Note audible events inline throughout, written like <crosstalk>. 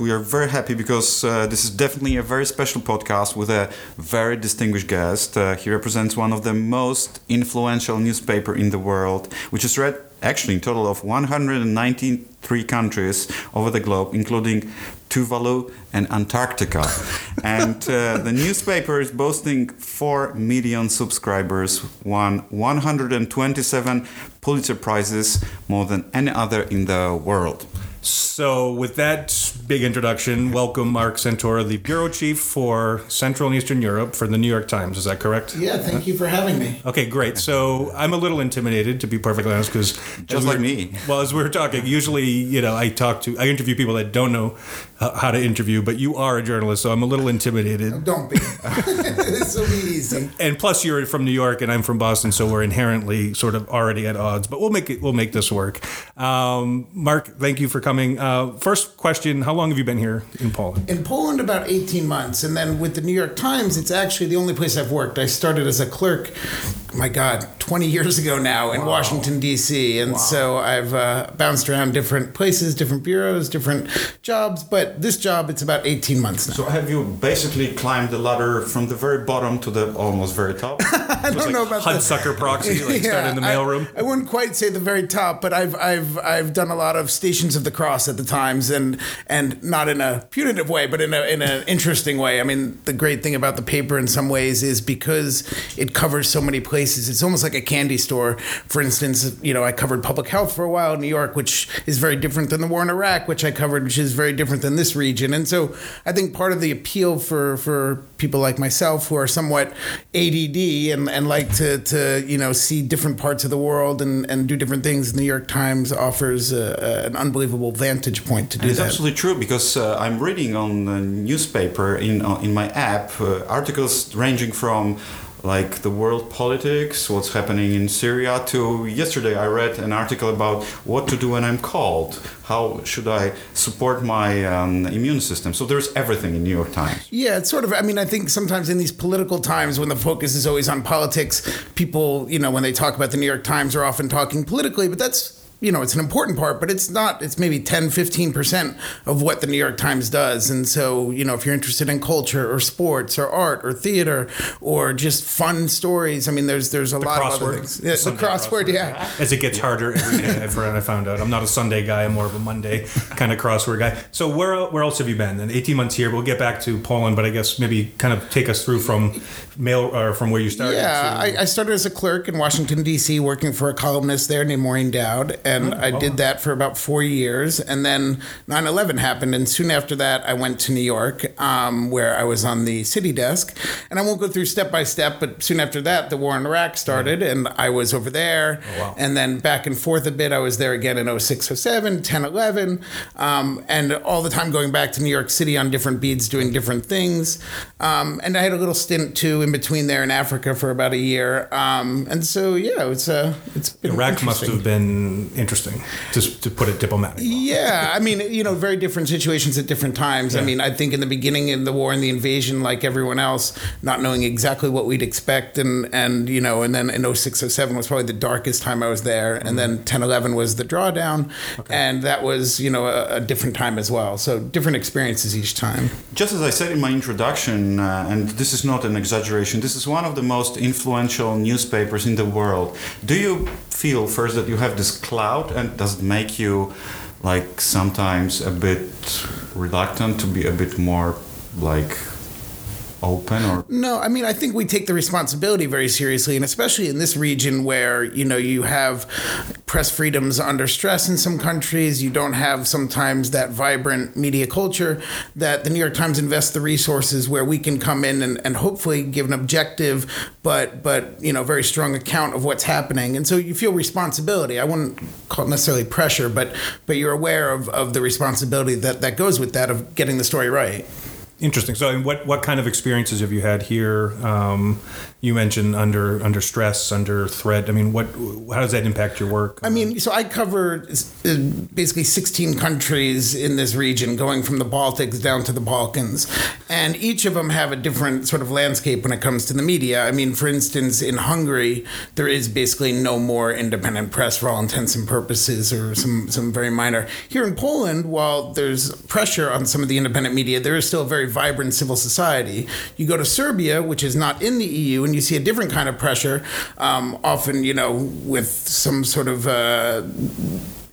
We are very happy because uh, this is definitely a very special podcast with a very distinguished guest. Uh, he represents one of the most influential newspaper in the world, which is read actually in total of 193 countries over the globe, including Tuvalu and Antarctica. <laughs> and uh, the newspaper is boasting 4 million subscribers, won 127 Pulitzer Prizes, more than any other in the world. So, with that big introduction, welcome Marc Santora, the bureau chief for Central and Eastern Europe for the New York Times. Is that correct? Yeah, thank you for having me. Okay, great. So I'm a little intimidated, to be perfectly honest, because Just like me. <laughs> Well, as we were talking, usually, you know, I talk to, I interview people that don't know h- how to interview, but you are a journalist, so I'm a little intimidated. Don't be. <laughs> this will be easy. And plus, you're from New York, and I'm from Boston, so we're inherently sort of already at odds. But we'll make it. We'll make this work. Um, Mark, thank you for coming. Uh, first question: How long have you been here in Poland? In Poland, about 18 months. And then with the New York Times, it's actually the only place I've worked. I started as a clerk, my God, 20 years ago now in Washington, D.C. And so I've uh, bounced around different places, different bureaus, different jobs. But this job, it's about 18 months now. So have you basically climbed the ladder from the very bottom to the almost very top? <laughs> I don't know about that. Hudsucker proxy, like <laughs> start in the I- mailroom. I, wouldn't quite say the very top, but I've I've I've done a lot of stations of the cross at the times, and and not in a punitive way, but in a in an interesting way. I mean, the great thing about the paper in some ways is because it covers so many places. It's almost like a candy store. For instance, you know, I covered public health for a while in New York, which is very different than the war in Iraq, which I covered, which is very different than this region. And so I think part of the appeal for for people like myself who are somewhat ADD and, and like to, to you know see different parts of the world and, and do different things. The New York Times offers a, a- an unbelievable vantage point to do It's that. It's absolutely true because uh, I'm reading on the newspaper in uh, in my app uh, articles ranging from like the world politics, what's happening in Syria, to yesterday I read an article about what to do when I'm cold. How should I support my um, immune system? So there's everything in New York Times. Yeah, it's sort of. I mean, I think sometimes in these political times when the focus is always on politics, people, you know, when they talk about the New York Times are often talking politically, but that's, you know, it's an important part, but it's not, it's maybe 10, 15% of what the New York Times does. And so, you know, if you're interested in culture or sports or art or theater or just fun stories, I mean, there's there's a lot of other things. Yeah, the Sunday crossword, crossword. yeah. As it gets harder every day, I've I found out. I'm not a Sunday guy. I'm more of a Monday kind of crossword guy. So where where else have you been? Then 18 months here. We'll get back to Poland, but I guess maybe kind of take us through from mail or from where you started. Yeah, to- I, I started as a clerk in Washington D.C. working for a columnist there named Maureen Dowd, and I did that for about four years. And then 9/11 happened, and soon after that, I went to New York, um, where I was on the city desk. And I won't go through step by step, but soon after that, the war in Iraq started, and I was over there. wow. And then back and forth a bit, I was there again in 06, 07, 10, 11, um, and all the time going back to New York City on different beats, doing different things. Um, and I had a little stint too in between there in Africa for about a year. Um, and so, yeah, it's uh, it's been Iraq must have been interesting, to, to put it diplomatically. Yeah, I mean, you know, very different situations at different times. I mean, I think in the beginning in the war and the invasion, like everyone else, not knowing exactly what we'd expect, and and you know, and then in 06, 07 was probably the darkest time I was there, and then 10, 11 was the drawdown, and that was you know a, a different time as well. So different experiences each time. Just as I said in my introduction, uh, and this is not an exaggeration, this is one of the most influential newspapers in the world. Do you feel first that you have this clout, and does it make you like sometimes a bit reluctant to be a bit more like open or No, I mean, I think we take the responsibility very seriously, and especially in this region where you know you have press freedoms under stress in some countries. You don't have sometimes that vibrant media culture that the New York Times invests the resources where we can come in and, and hopefully give an objective, but but you know very strong account of what's happening. And so you feel responsibility. I wouldn't call it necessarily pressure, but but you're aware of, of the responsibility that that goes with that of getting the story right. Interesting. So, what what kind of experiences have you had here? Um, you mentioned under under stress, under threat. I mean, what how does that impact your work? I mean, so I cover uh, basically 16 countries in this region, going from the Baltics down to the Balkans, and each of them have a different sort of landscape when it comes to the media. I mean, for instance, in Hungary, there is basically no more independent press for all intents and purposes, or some some very minor. Here in Poland, while there's pressure on some of the independent media, there is still a very vibrant civil society. You go to Serbia, which is not in the EU, and you see a different kind of pressure, um, often, you know, with some sort of. Uh,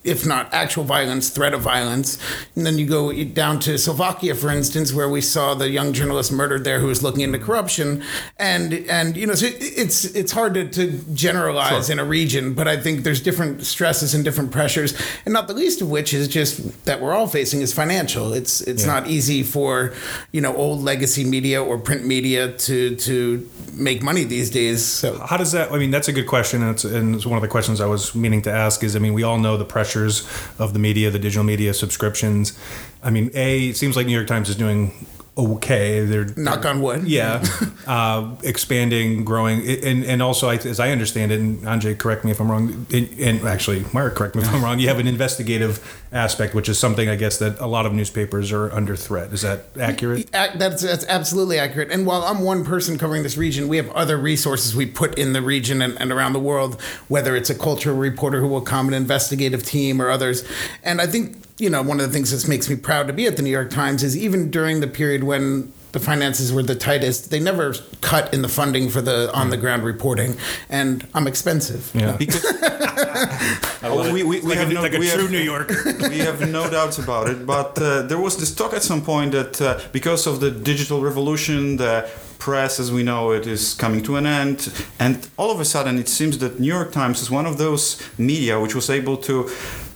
if not actual violence, threat of violence. And then you go down to Slovakia, for instance, where we saw the young journalist murdered there who was looking into corruption. And and you know, so it's it's hard to, to generalize sure. in a region, but I think there's different stresses and different pressures, and not the least of which is just that we're all facing is financial. It's it's yeah. not easy for you know old legacy media or print media to to make money these days. So how does that? I mean, that's a good question, and it's, and it's one of the questions I was meaning to ask. Is I mean, we all know the pressure pressures of the media, the digital media subscriptions. I mean, a it seems like New York Times is doing okay. They're knock on wood. Yeah, <laughs> uh, expanding, growing, and and also as I understand it, and Andrzej, correct me if I'm wrong, and, and actually Marc, correct me if I'm wrong. You have an investigative aspect, which is something I guess that a lot of newspapers are under threat. Is that accurate? That's that's absolutely accurate. And while I'm one person covering this region, we have other resources we put in the region and, and around the world. Whether it's a cultural reporter who will come, an investigative team, or others, and I think you know, one of the things that makes me proud to be at the New York Times is even during the period when the finances were the tightest, they never cut in the funding for the on the ground reporting, and I'm expensive. Yeah. Because <laughs> oh, we, we, we like have a, no, like a true have, New Yorker. <laughs> we have no doubts about it. But uh, there was this talk at some point that uh, because of the digital revolution, the press as we know it is coming to an end, and all of a sudden it seems that New York Times is one of those media which was able to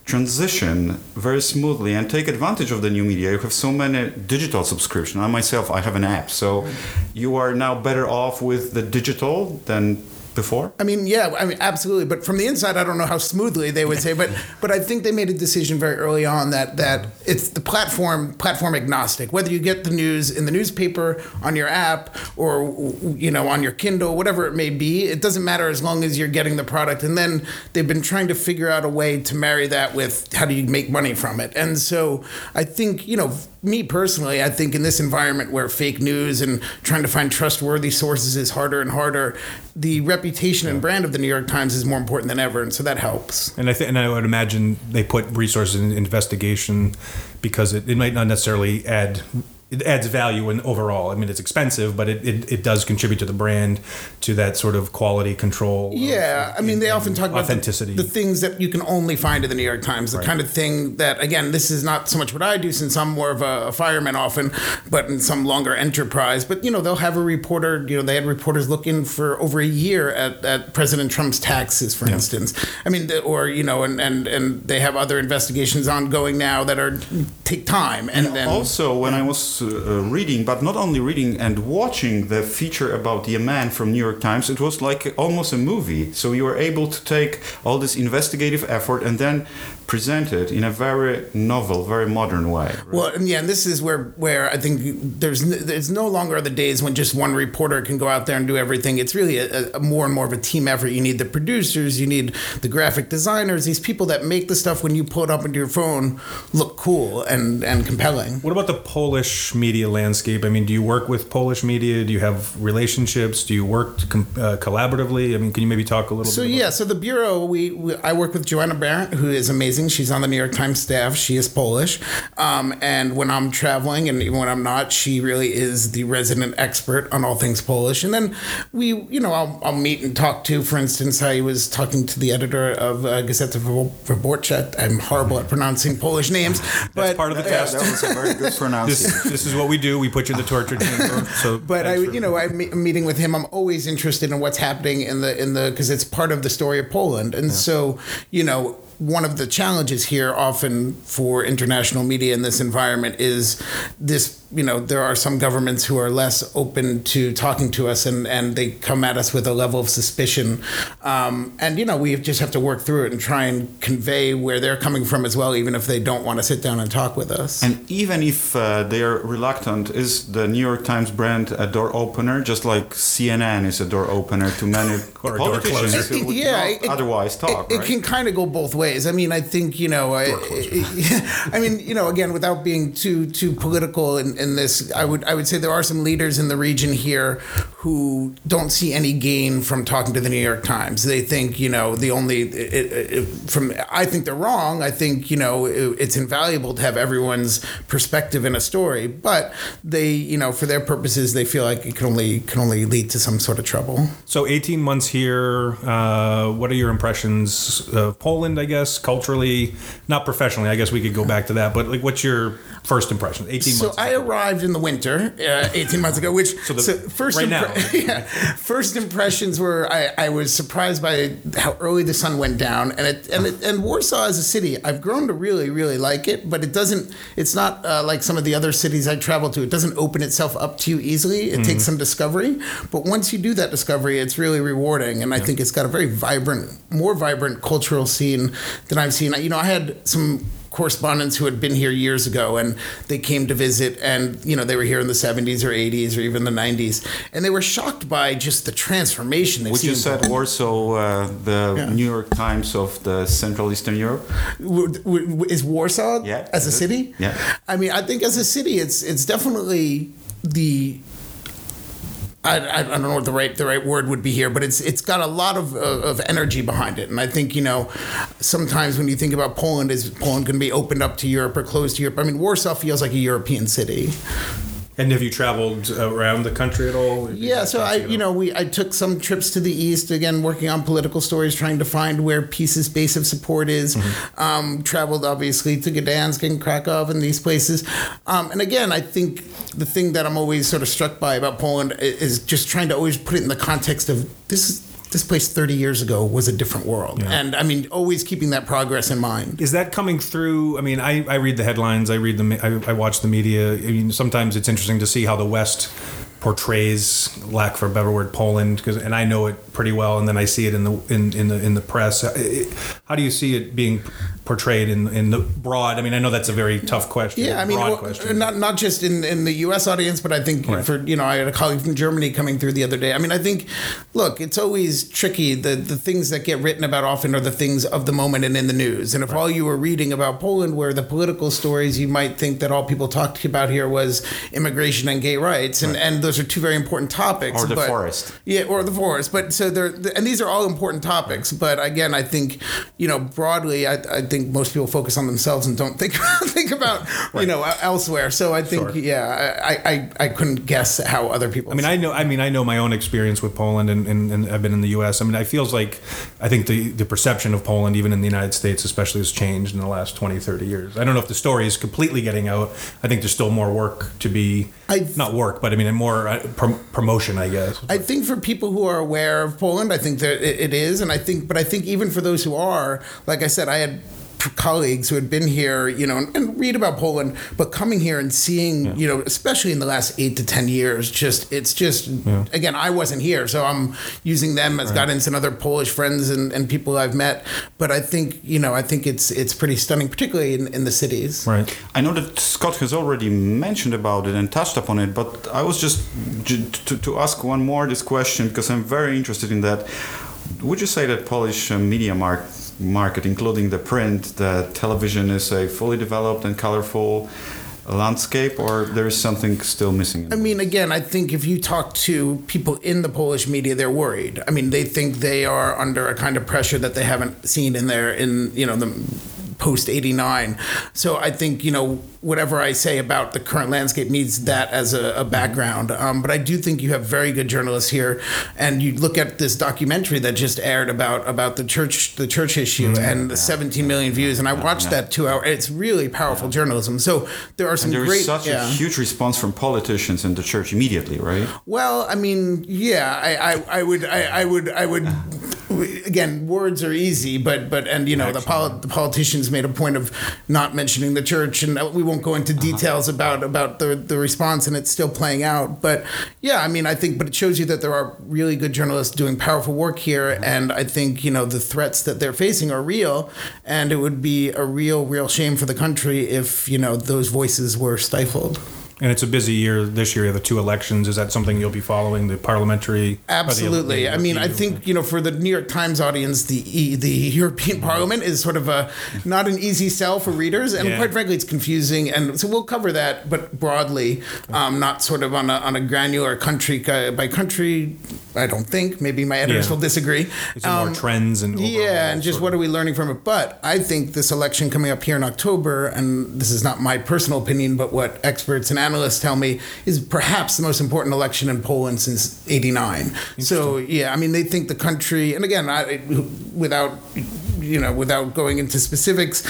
transition very smoothly and take advantage of the new media. You have so many digital subscription. I myself, I have an app, so you are now better off with the digital than before? I mean, yeah, I mean, absolutely. But from the inside, I don't know how smoothly they would say. But <laughs> but I think they made a decision very early on that that it's the platform platform agnostic. Whether you get the news in the newspaper, on your app, or you know on your Kindle, whatever it may be, it doesn't matter as long as you're getting the product. And then they've been trying to figure out a way to marry that with how do you make money from it. And so I think you know me personally, I think in this environment where fake news and trying to find trustworthy sources is harder and harder, the reputation and brand of the New York Times is more important than ever, and so that helps. And I think, and I would imagine they put resources in investigation because it, it might not necessarily add it adds value in overall. I mean, it's expensive, but it, it, it does contribute to the brand, to that sort of quality control. Yeah, of, I mean, they often talk about authenticity, the, the, things that you can only find in the New York Times, the right. kind of thing that, again, this is not so much what I do since I'm more of a, a, fireman often, but in some longer enterprise. But you know, they'll have a reporter. You know, they had reporters looking for over a year at, at President Trump's taxes, for yeah. instance. I mean, or you know, and, and and they have other investigations ongoing now that are take time. And, and then also when I was uh, reading, but not only reading and watching the feature about the man from New York Times, it was like almost a movie. So you were able to take all this investigative effort and then presented in a very novel, very modern way. Right? Well, and yeah, and this is where where I think there's there's no longer the days when just one reporter can go out there and do everything. It's really a, a more and more of a team effort. You need the producers, you need the graphic designers, these people that make the stuff when you pull it up into your phone look cool and and compelling. What about the Polish media landscape? I mean, do you work with Polish media? Do you have relationships? Do you work uh, collaboratively? I mean, can you maybe talk a little? Bit? So bit yeah, so the bureau we, we I work with Joanna Berendt, who is amazing amazing. She's on the New York Times staff. She is Polish. Um, and when I'm traveling and even when I'm not, she really is the resident expert on all things Polish. And then we, you know, I'll, I'll meet and talk to, for instance, I was talking to the editor of uh, Gazeta Wyborcza. I'm horrible at pronouncing Polish names. But That's part of the test. that was a very good <laughs> pronunciation. This, this, is what we do. We put you in the torture chamber. So, <laughs> but I, you know, I'm meeting with him. I'm always interested in what's happening in the in the because it's part of the story of Poland. And yeah. so, you know, one of the challenges here often for international media in this environment is this you know there are some governments who are less open to talking to us and and they come at us with a level of suspicion um, and you know we just have to work through it and try and convey where they're coming from as well even if they don't want to sit down and talk with us And even if uh, they are reluctant, is the New York Times brand a door opener, just like CNN is a door opener to many Or a door politicians closer. who would yeah, not it- otherwise talk, It, right? it can kind of go both ways. I mean, I think you know, I, <laughs> I mean, you know, again, without being too too political in, in this, I would I would say there are some leaders in the region here who don't see any gain from talking to the New York Times. They think you know the only it, it, from I think they're wrong. I think you know it, it's invaluable to have everyone's perspective in a story, but they you know for their purposes they feel like it can only can only lead to some sort of trouble. So 18 months here. Uh, what are your impressions of Poland? I guess culturally, not professionally. I guess we could go back to that. But like, what's your first impression? 18 So months. I arrived in the winter, uh, 18 months ago. Which so, the- first right now. <laughs> yeah, first impressions were I, I was surprised by how early the sun went down, and it and it, and Warsaw as a city, I've grown to really really like it, but it doesn't. It's not uh, like some of the other cities I travel to. It doesn't open itself up to you easily. It Mm-hmm. takes some discovery, but once you do that discovery, it's really rewarding, and I think it's got a very vibrant, more vibrant cultural scene than I've seen. You know, I had some correspondents who had been here years ago and they came to visit and you know they were here in the 70s or 80s or even the 90s and they were shocked by just the transformation they've Would you say Warsaw, uh, the Yeah. New York Times of the Central Eastern Europe? Is Warsaw Yeah, as a city Yeah. I mean I think as a city it's it's definitely the I I don't know what the right the right word would be here, but it's it's got a lot of uh, of energy behind it, and I think you know sometimes when you think about Poland, is Poland going to be opened up to Europe or closed to Europe? I mean, Warsaw feels like a European city. And have you traveled around the country at all? Yeah, so I, you know, we I took some trips to the east again, working on political stories, trying to find where PiS's base of support is. Um, traveled obviously to Gdansk and Krakow and these places, um, and again, I think the thing that I'm always sort of struck by about Poland is just trying to always put it in the context of this is. This place 30 years ago was a different world. And I mean, always keeping that progress in mind. Is that coming through? I mean, I, I read the headlines, I read the, I, I watch the media. I mean, sometimes it's interesting to see how the West portrays, lack for a better word, Poland, because and I know it pretty well, and then I see it in the in, in the in the press. Uh, how do you see it being portrayed in in the broad? I mean, I know that's a very tough question. Yeah, I mean, broad well, question. not not just in, in the U.S. audience, but I think Right. for you know, I had a colleague from Germany coming through the other day. I mean, I think, look, it's always tricky. The the things that get written about often are the things of the moment and in the news. And if all you were reading about Poland were the political stories, you might think that all people talked about here was immigration and gay rights, and and those are two very important topics. Or the but- forest. yeah, or the forest. But so they're, and these are all important topics. But again, I think, you know, broadly, I, I think most people focus on themselves and don't think <laughs> think about, you know, elsewhere. So I think, Sure. yeah, I, I, I couldn't guess how other people. I mean, I know. I mean, I know my own experience with Poland, and, and, and I've been in the U.S. I mean, it feels like I think the, the perception of Poland, even in the United States, especially, has changed in the last 20, 30 years. I don't know if the story is completely getting out. I think there's still more work to be. I- not work, but I mean, more uh, prom- promotion, I guess. I think for people who are aware of Poland, I think that it, it is, and I think, but I think even for those who are, like I said, I had colleagues who had been here, you know, and, and read about Poland, but coming here and seeing, you know, especially in the last eight to ten years, just it's just again, I wasn't here, so I'm using them as guidance and other Polish friends and, and people I've met. But I think, you know, I think it's it's pretty stunning, particularly in, in the cities. right. I know that Scott has already mentioned about it and touched upon it, but I was just to, to ask one more this question because I'm very interested in that. Would you say that Polish uh, media mar- market, including the print, the television, is a fully developed and colorful landscape, or there is something still missing? I mean, again, I think if you talk to people in the Polish media, they're worried. I mean, they think they are under a kind of pressure that they haven't seen in their in you know the post 89 so i think you know whatever i say about the current landscape needs that as a, a background. Um, but i do think you have very good journalists here and you look at this documentary that just aired about about the church the church issue and the 17 million views and i watched that two hour it's really powerful journalism. So there are some there is great such yeah. a huge response from politicians in the church immediately, right? Well, I mean, yeah, I, I, I would, I, I would, I would again, words are easy, but but and you know the, poli- the politicians made a point of not mentioning the church, and we won't go into uh-huh. details about about the the response, and it's still playing out. But yeah, I mean, I think, but it shows you that there are really good journalists doing powerful work here, uh-huh. and I think you know the threats that they're facing are real, and it would be a real real shame for the country if you know those voices were stifled. And it's a busy year this year. The two elections. Is that something you'll be following? The parliamentary. or the- Absolutely. the I mean, I think you know, for the New York Times audience, the the European Parliament is sort of a not an easy sell for readers, and Yeah. quite frankly, it's confusing. And so we'll cover that, but broadly, um, not sort of on a on a granular country by country. I don't think. Maybe my editors Yeah. will disagree. Is it more Um, trends and yeah, and just what of- are we learning from it? But I think this election coming up here in October, and this is not my personal opinion, but what experts and analysts tell me is perhaps the most important election in Poland since '89. So yeah, I mean they think the country, and again, I, without you know, without going into specifics.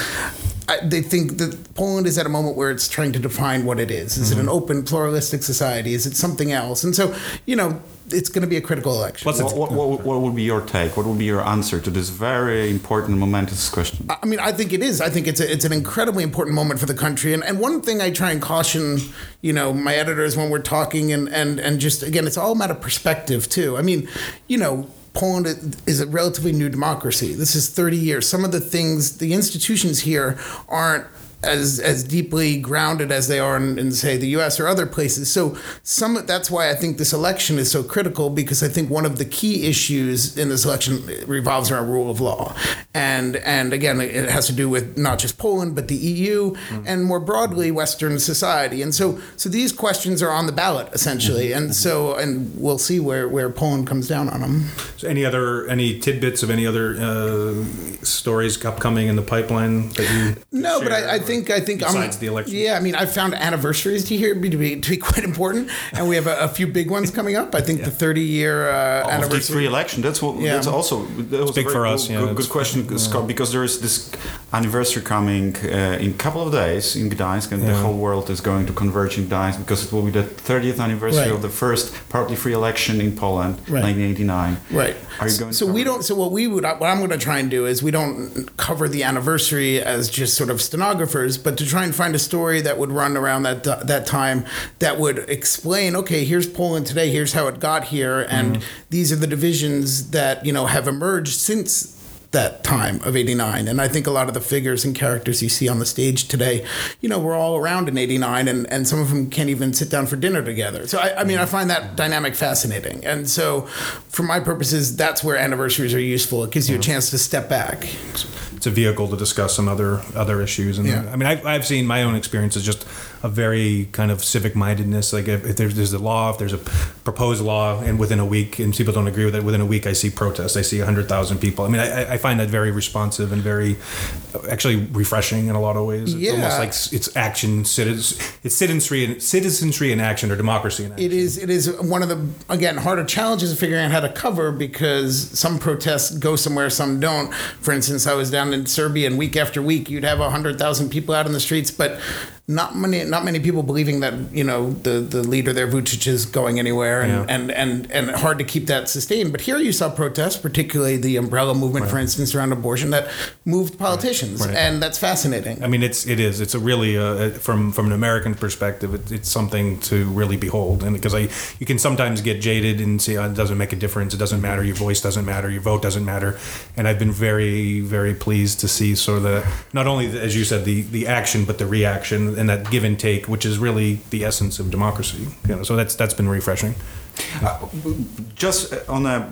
I, they think that Poland is at a moment where it's trying to define what it is. Is it mm-hmm. an open, pluralistic society? Is it something else? And so, you know, it's going to be a critical election. What, what, what, what would be your take? What would be your answer to this very important, momentous question? I mean, I think it is. I think it's a, it's an incredibly important moment for the country. And and one thing I try and caution, you know, my editors when we're talking, and and and just again, it's all a matter of perspective too. I mean, you know. Poland is a relatively new democracy. This is 30 years. Some of the things, the institutions here aren't as as deeply grounded as they are in, in say the U.S. or other places. So some that's why I think this election is so critical because I think one of the key issues in this election revolves around rule of law, and and again it has to do with not just Poland but the EU mm-hmm. and more broadly Western society. And so so these questions are on the ballot essentially, mm-hmm. and mm-hmm. so and we'll see where where Poland comes down on them. So any other any tidbits of any other uh, stories upcoming in the pipeline that you? could No, but I, I think I think besides I'm, the election. Yeah, I mean, I found anniversaries to here be to be, to be <laughs> quite important, and we have a, a few big ones coming up. I think the 30 year uh, of anniversary. free election. That's what. Yeah. That's also that was a big very for good- us, yeah, Good, good question, Scott. Because there is this anniversary coming uh, in a couple of days in Gdańsk, and the whole world is going to converge in Gdańsk because it will be the 30th anniversary Right. of the first partly free election in Poland, Right. 1989. Right. Are you going? So to we don't. So what we would, what I'm going to try and do is we don't cover the anniversary as just sort of stenographers, but to try and find a story that would run around that that time that would explain. Okay, here's Poland today. Here's how it got here, and mm-hmm. these are the divisions that you know have emerged since that time of 89 and i think a lot of the figures and characters you see on the stage today you know we're all around in 89 and, and some of them can't even sit down for dinner together. So I, I mean i find that dynamic fascinating. And so for my purposes that's where anniversaries are useful. It gives you a mm-hmm. chance to step back. It's a vehicle to discuss some other other issues. And Yeah. I mean, I've, I've seen my own experiences just a very kind of civic mindedness. Like if, if there's, there's a law, if there's a proposed law, and within a week, and people don't agree with it, within a week, I see protests. I see hundred thousand people. I mean, I, I find that very responsive and very actually refreshing in a lot of ways. It's Yeah. almost like it's action, citizens, it's citizenry, and citizenry in action or democracy in action. It is. It is one of the again harder challenges of figuring out how to cover because some protests go somewhere, some don't. For instance, I was down in Serbia, and week after week, you'd have hundred thousand people out in the streets, but not many, not many people believing that you know the the leader there, Vucic, is going anywhere, and Yeah. and, and and hard to keep that sustained. But here you saw protests, particularly the umbrella movement, for instance, around abortion, that moved politicians, Right. and that's fascinating. I mean, it's it is. It's a really uh, uh, from from an American perspective, it, it's something to really behold. And because I, you can sometimes get jaded and say oh, it doesn't make a difference. It doesn't mm-hmm. matter. Your voice doesn't matter. Your vote doesn't matter. And I've been very very pleased to see sort of the not only the, as you said the the action but the reaction and that give and take, which is really the essence of democracy. You know, so that's that's been refreshing. Just on a,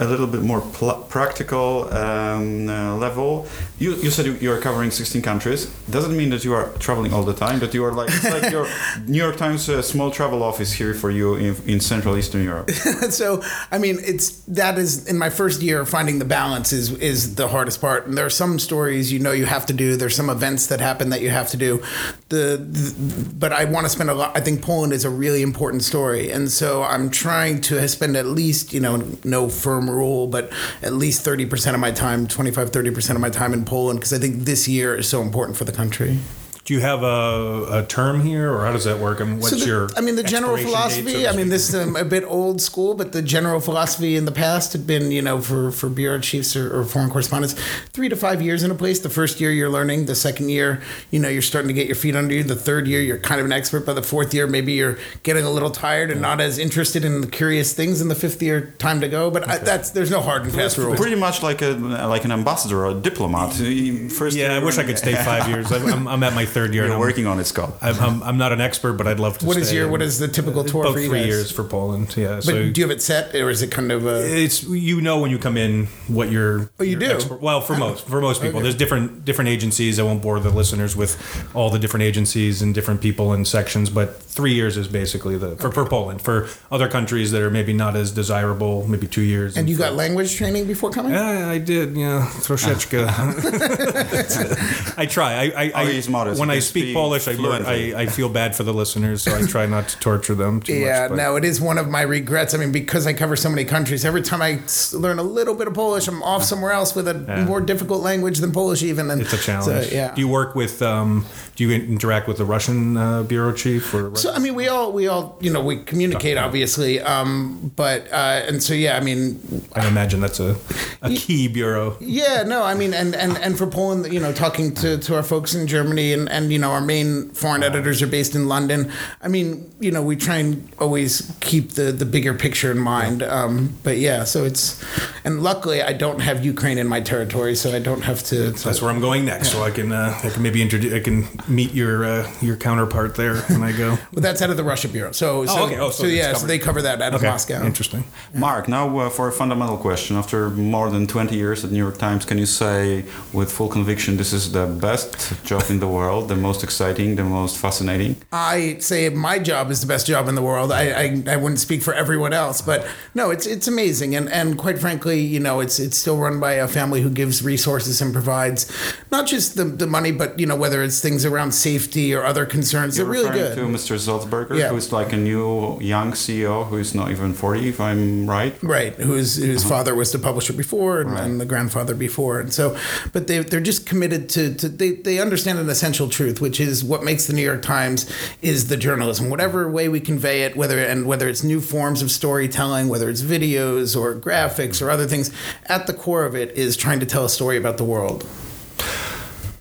a little bit more pl- practical um, uh, level, you, you said you- you're covering 16 countries. Doesn't mean that you are traveling all the time, that you are like, it's like your <laughs> New York Times uh, small travel office here for you in, in Central Eastern Europe. <laughs> so I mean, it's that is in my first year finding the balance is is the hardest part. And there are some stories you know you have to do. There's some events that happen that you have to do. The, the but I want to spend a lot. I think Poland is a really important story, and so I'm trying to spend at least you know no firm rule, but at least thirty percent of my time, 25, 30 percent of my time in Poland because I think this year is so important for the country. Do you have a, a term here, or how does that work? I mean, what's So the- your? I mean, the general expiration date, so philosophy. I mean, this is um, a bit old school, but the general philosophy in the past had been, you know, for for bureau chiefs or, or foreign correspondents, three to five years in a place. The first year you're learning. The second year, you know, you're starting to get your feet under you. The third year, you're kind of an expert. By the fourth year, maybe you're getting a little tired and not as interested in the curious things. In the fifth year, time to go. But I, that's there's no hard and fast rule. Pretty much like a like an ambassador or a diplomat. You- First yeah, I wish I could stay five years. I'm, I'm, I'm at my third year. You're and I'm, working on it, Scott. I'm, I'm, I'm not an expert, but I'd love to. What is stay. your what is the typical tour about for you three guys? years for Poland? Yeah. But so do you have it set, or is it kind of a? it's you know when you come in what you're. Oh, you your do? expert- well, for oh. most for most people, Okay. there's different different agencies. I won't bore the listeners with all the different agencies and different people and sections, but three years is basically the for, for Poland. For other countries that are maybe not as desirable, maybe two years. And you for- got language training before coming? Yeah, I did. Yeah, troszeczkę. <laughs> <laughs> I try. I, I, I Oh, he's modest. When I speak speak Polish, I, learn. I I feel bad for the listeners, so I try not to torture them too Yeah, much. but- no, it is one of my regrets. I mean, because I cover so many countries, every time I learn a little bit of Polish, I'm off somewhere else with a Yeah. more difficult language than Polish, even. And It's a challenge. So, yeah. Do you work with? Um, do you interact with the Russian uh, bureau chief? Or So I mean, we all we all you know we communicate obviously, um, but uh, and so yeah, I mean, I imagine that's a, a key bureau. Yeah, no, I mean, and, and, and for Poland, you know, talking to, to our folks in Germany and, and, you know, our main foreign editors are based in London. I mean, you know, we try and always keep the, the bigger picture in mind. Um, but yeah, so it's, and luckily I don't have Ukraine in my territory, so I don't have to. to That's where I'm going next, so I can uh, I can maybe introduce I can meet your uh, your counterpart there when I go. <laughs> but that's out of the Russia Bureau. So, so, okay. Oh, so so it's yeah, so they cover that out of Moscow. interesting. Marc, now uh, for a fundamental question. After more than 20 years at the New York Times, can you say with full conviction this is the best job in the world, the most exciting, the most fascinating? I say my job is the best job in the world. I, I, I wouldn't speak for everyone else, but no, it's it's amazing, and and quite frankly, you know, it's it's still run by a family who gives resources and provides not just the, the money, but you know whether it's things around safety or other concerns. You're They're really referring good. to Mr. Sulzberger, Yeah. who's like a new young CEO who is not even 40, if I'm right. Right, whose whose father was the publisher before and, and the grandfather before, and so, but they they're just committed to, to they they understand an essential truth, which is what makes the New York Times is the journalism, whatever way we convey it, whether and whether it's new forms of storytelling, whether it's videos or graphics or other things, at the core of it is trying to tell a story about the world.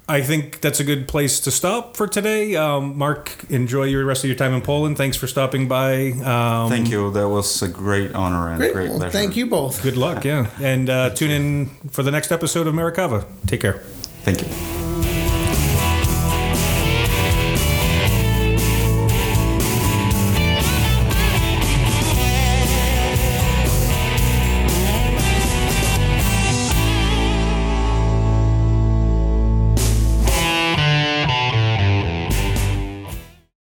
I think that's a good place to stop for today. Um, Marc, enjoy your rest of your time in Poland. Thanks for stopping by. Um, Thank you. That was a great honor and Great, great well, pleasure. thank you both. Good luck, yeah. And uh, tune in for the next episode of Marikava. Take care. Thank you.